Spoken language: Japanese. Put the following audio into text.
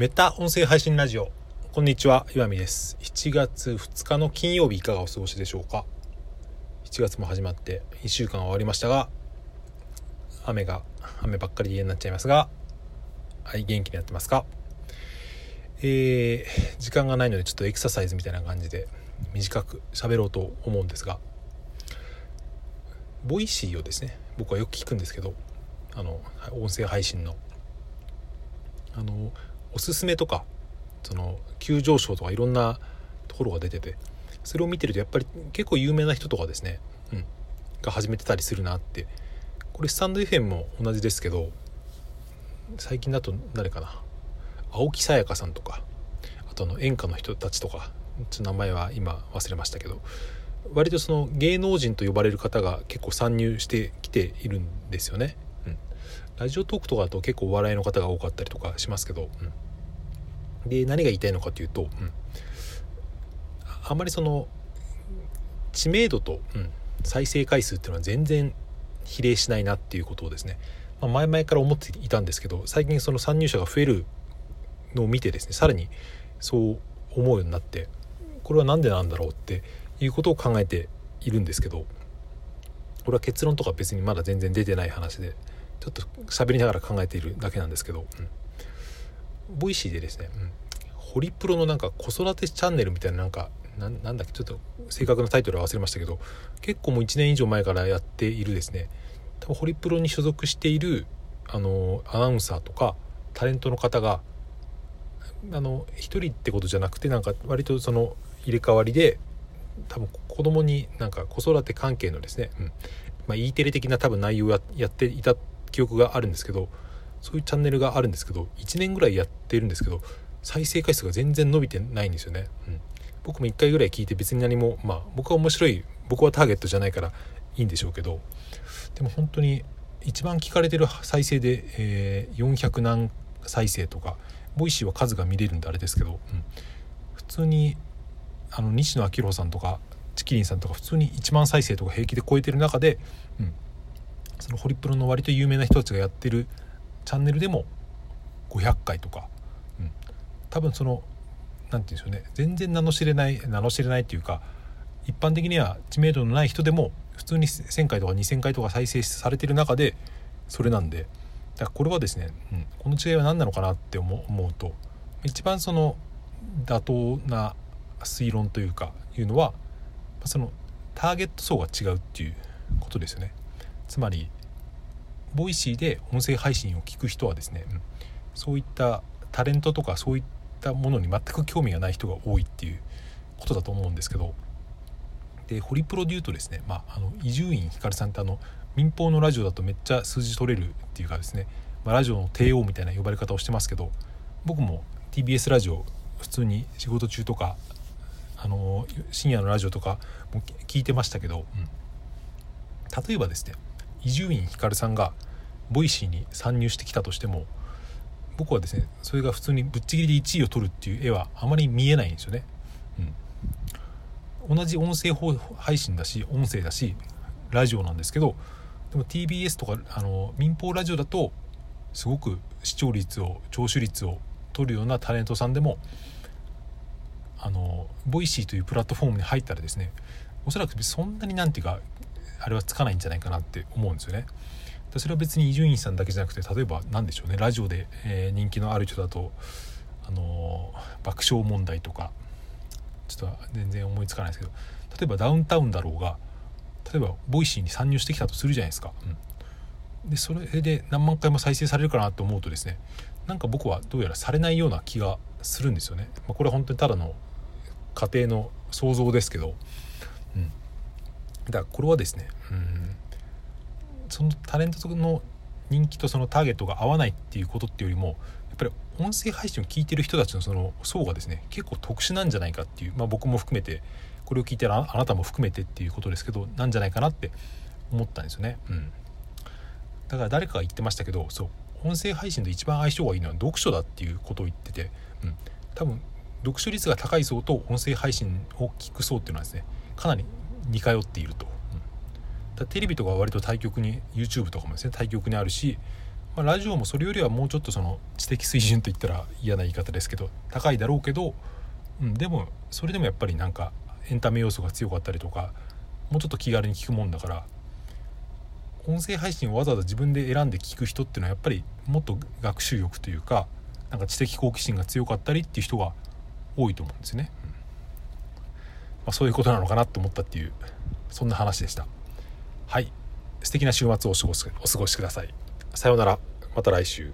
メタ音声配信ラジオ。こんにちは岩見です。7月2日の金曜日いかがお過ごしでしょうか？7月も始まって1週間終わりましたが雨が雨ばっかり嫌になっちゃいますがはい元気にやってますか？えー、時間がないのでちょっとエクササイズみたいな感じで短く喋ろうと思うんですが Voicy をですね僕はよく聞くんですけどあの音声配信の。あのおすすめとかその急上昇とかいろんなところが出ててそれを見てるとやっぱり結構有名な人とかですね、うん、が始めてたりするなって。これスタンド FM も同じですけど最近だと誰かな青木さやかさんとかあとあの演歌の人たちとかちょっと名前は今忘れましたけど割とその芸能人と呼ばれる方が結構参入してきているんですよね。うん、ラジオトークとかだと結構お笑いの方が多かったりとかしますけど、うん、で何が言いたいのかというと、うん、あまりその知名度と、うん、再生回数っていうのは全然比例しないなっていうことをですね、まあ、前々から思っていたんですけど最近その参入者が増えるのを見てですねさらにそう思うようになってこれは何でなんだろうっていうことを考えているんですけどこれは結論とか別にまだ全然出てない話でちょっと喋りながら考えているだけなんですけど、うん、 Voicyでですね、うん、ホリプロのなんか子育てチャンネルみたいななんかなんだっけちょっと正確なタイトルは忘れましたけど結構もう1年以上前からやっているですね。多分ホリプロに所属しているあのアナウンサーとかタレントの方があの1人ってことじゃなくてなんか割とその入れ替わりで多分子供になんか子育て関係のですね、うん。まあ、E テレ的な多分内容をやっていた記憶があるんですけどそういうチャンネルがあるんですけど1年ぐらいやってるんですけど再生回数が全然伸びてないんですよね、うん、僕も1回ぐらい聞いて別に何もまあ僕は面白い僕はターゲットじゃないからいいんでしょうけどでも本当に一番聞かれてる再生で、えー、400何再生とかボイシーは数が見れるんであれですけど、うん、普通にあの西野亮廣さんとかちきりんさんとか普通に1万再生とか平気で超えてる中で、うん、そのホリプロの割と有名な人たちがやってるチャンネルでも500回とか、うん、多分その何て言うんでしょうね。全然名の知れない名の知れないっていうか一般的には知名度のない人でも普通に1,000回とか2,000回とか再生されてる中でそれなんで。だからこれはですね、うん、この違いは何なのかなって思うと一番その妥当な推論というかいうのはそのターゲット層が違うっていうことですよね。つまり Voicyで音声配信を聞く人はですね、うん、そういったタレントとかそういったものに全く興味がない人が多いっていうことだと思うんですけどでホリプロで言うとですね伊集院光さんってあの民放のラジオだとめっちゃ数字取れるっていうかですね、まあ、ラジオの帝王みたいな呼ばれ方をしてますけど僕も TBS ラジオ普通に仕事中とかあの深夜のラジオとかも聞いてましたけど、うん、例えばですね伊集院光さんが Voicyに参入してきたとしても僕はですねそれが普通にぶっちぎりで1位を取るっていう絵はあまり見えないんですよね。うん、同じ音声配信だし音声だしラジオなんですけどでも TBS とかあの民放ラジオだとすごく視聴率を聴取率を取るようなタレントさんでもあの Voicyというプラットフォームに入ったらですねおそらくそんなになんていうかあれはつかないんじゃないかなって思うんですよね。それは別に伊集院さんだけじゃなくて例えば何でしょうねラジオで、えー、人気のある人だと、あの爆笑問題とかちょっと全然思いつかないですけど例えばダウンタウンだろうが例えば Voicyに参入してきたとするじゃないですか。うん、でそれで何万回も再生されるかなと思うとですねなんか僕はどうやらされないような気がするんですよね。まあ、これは本当にただの仮定の想像ですけど、うん、だからこれはですねうんそのタレントの人気とそのターゲットが合わないっていうことっていうよりもやっぱり音声配信を聞いてる人たちのその層がですね結構特殊なんじゃないかっていう、まあ、僕も含めてこれを聞いてるあなたも含めてっていうことですけどなんじゃないかなって思ったんですよね。うん、だから誰かが言ってましたけどそう音声配信で一番相性がいいのは読書だっていうことを言ってて、うん、多分読書率が高い層と音声配信を聞く層っていうのはですねかなり似通っていると、うん、だテレビとかは割と対極に YouTube とかもですね対極にあるしまあ、ラジオもそれよりはもうちょっとその知的水準といったら嫌な言い方ですけど高いだろうけど、うん、でもそれでもやっぱりなんかエンタメ要素が強かったりとかもうちょっと気軽に聞くもんだから音声配信をわざわざ自分で選んで聞く人っていうのはやっぱりもっと学習欲というかなんか知的好奇心が強かったりっていう人が多いと思うんですね、あ、そういうことなのかなと思ったっていうそんな話でした。はい。素敵な週末をお過ごしお過ごしください。さようなら。また来週。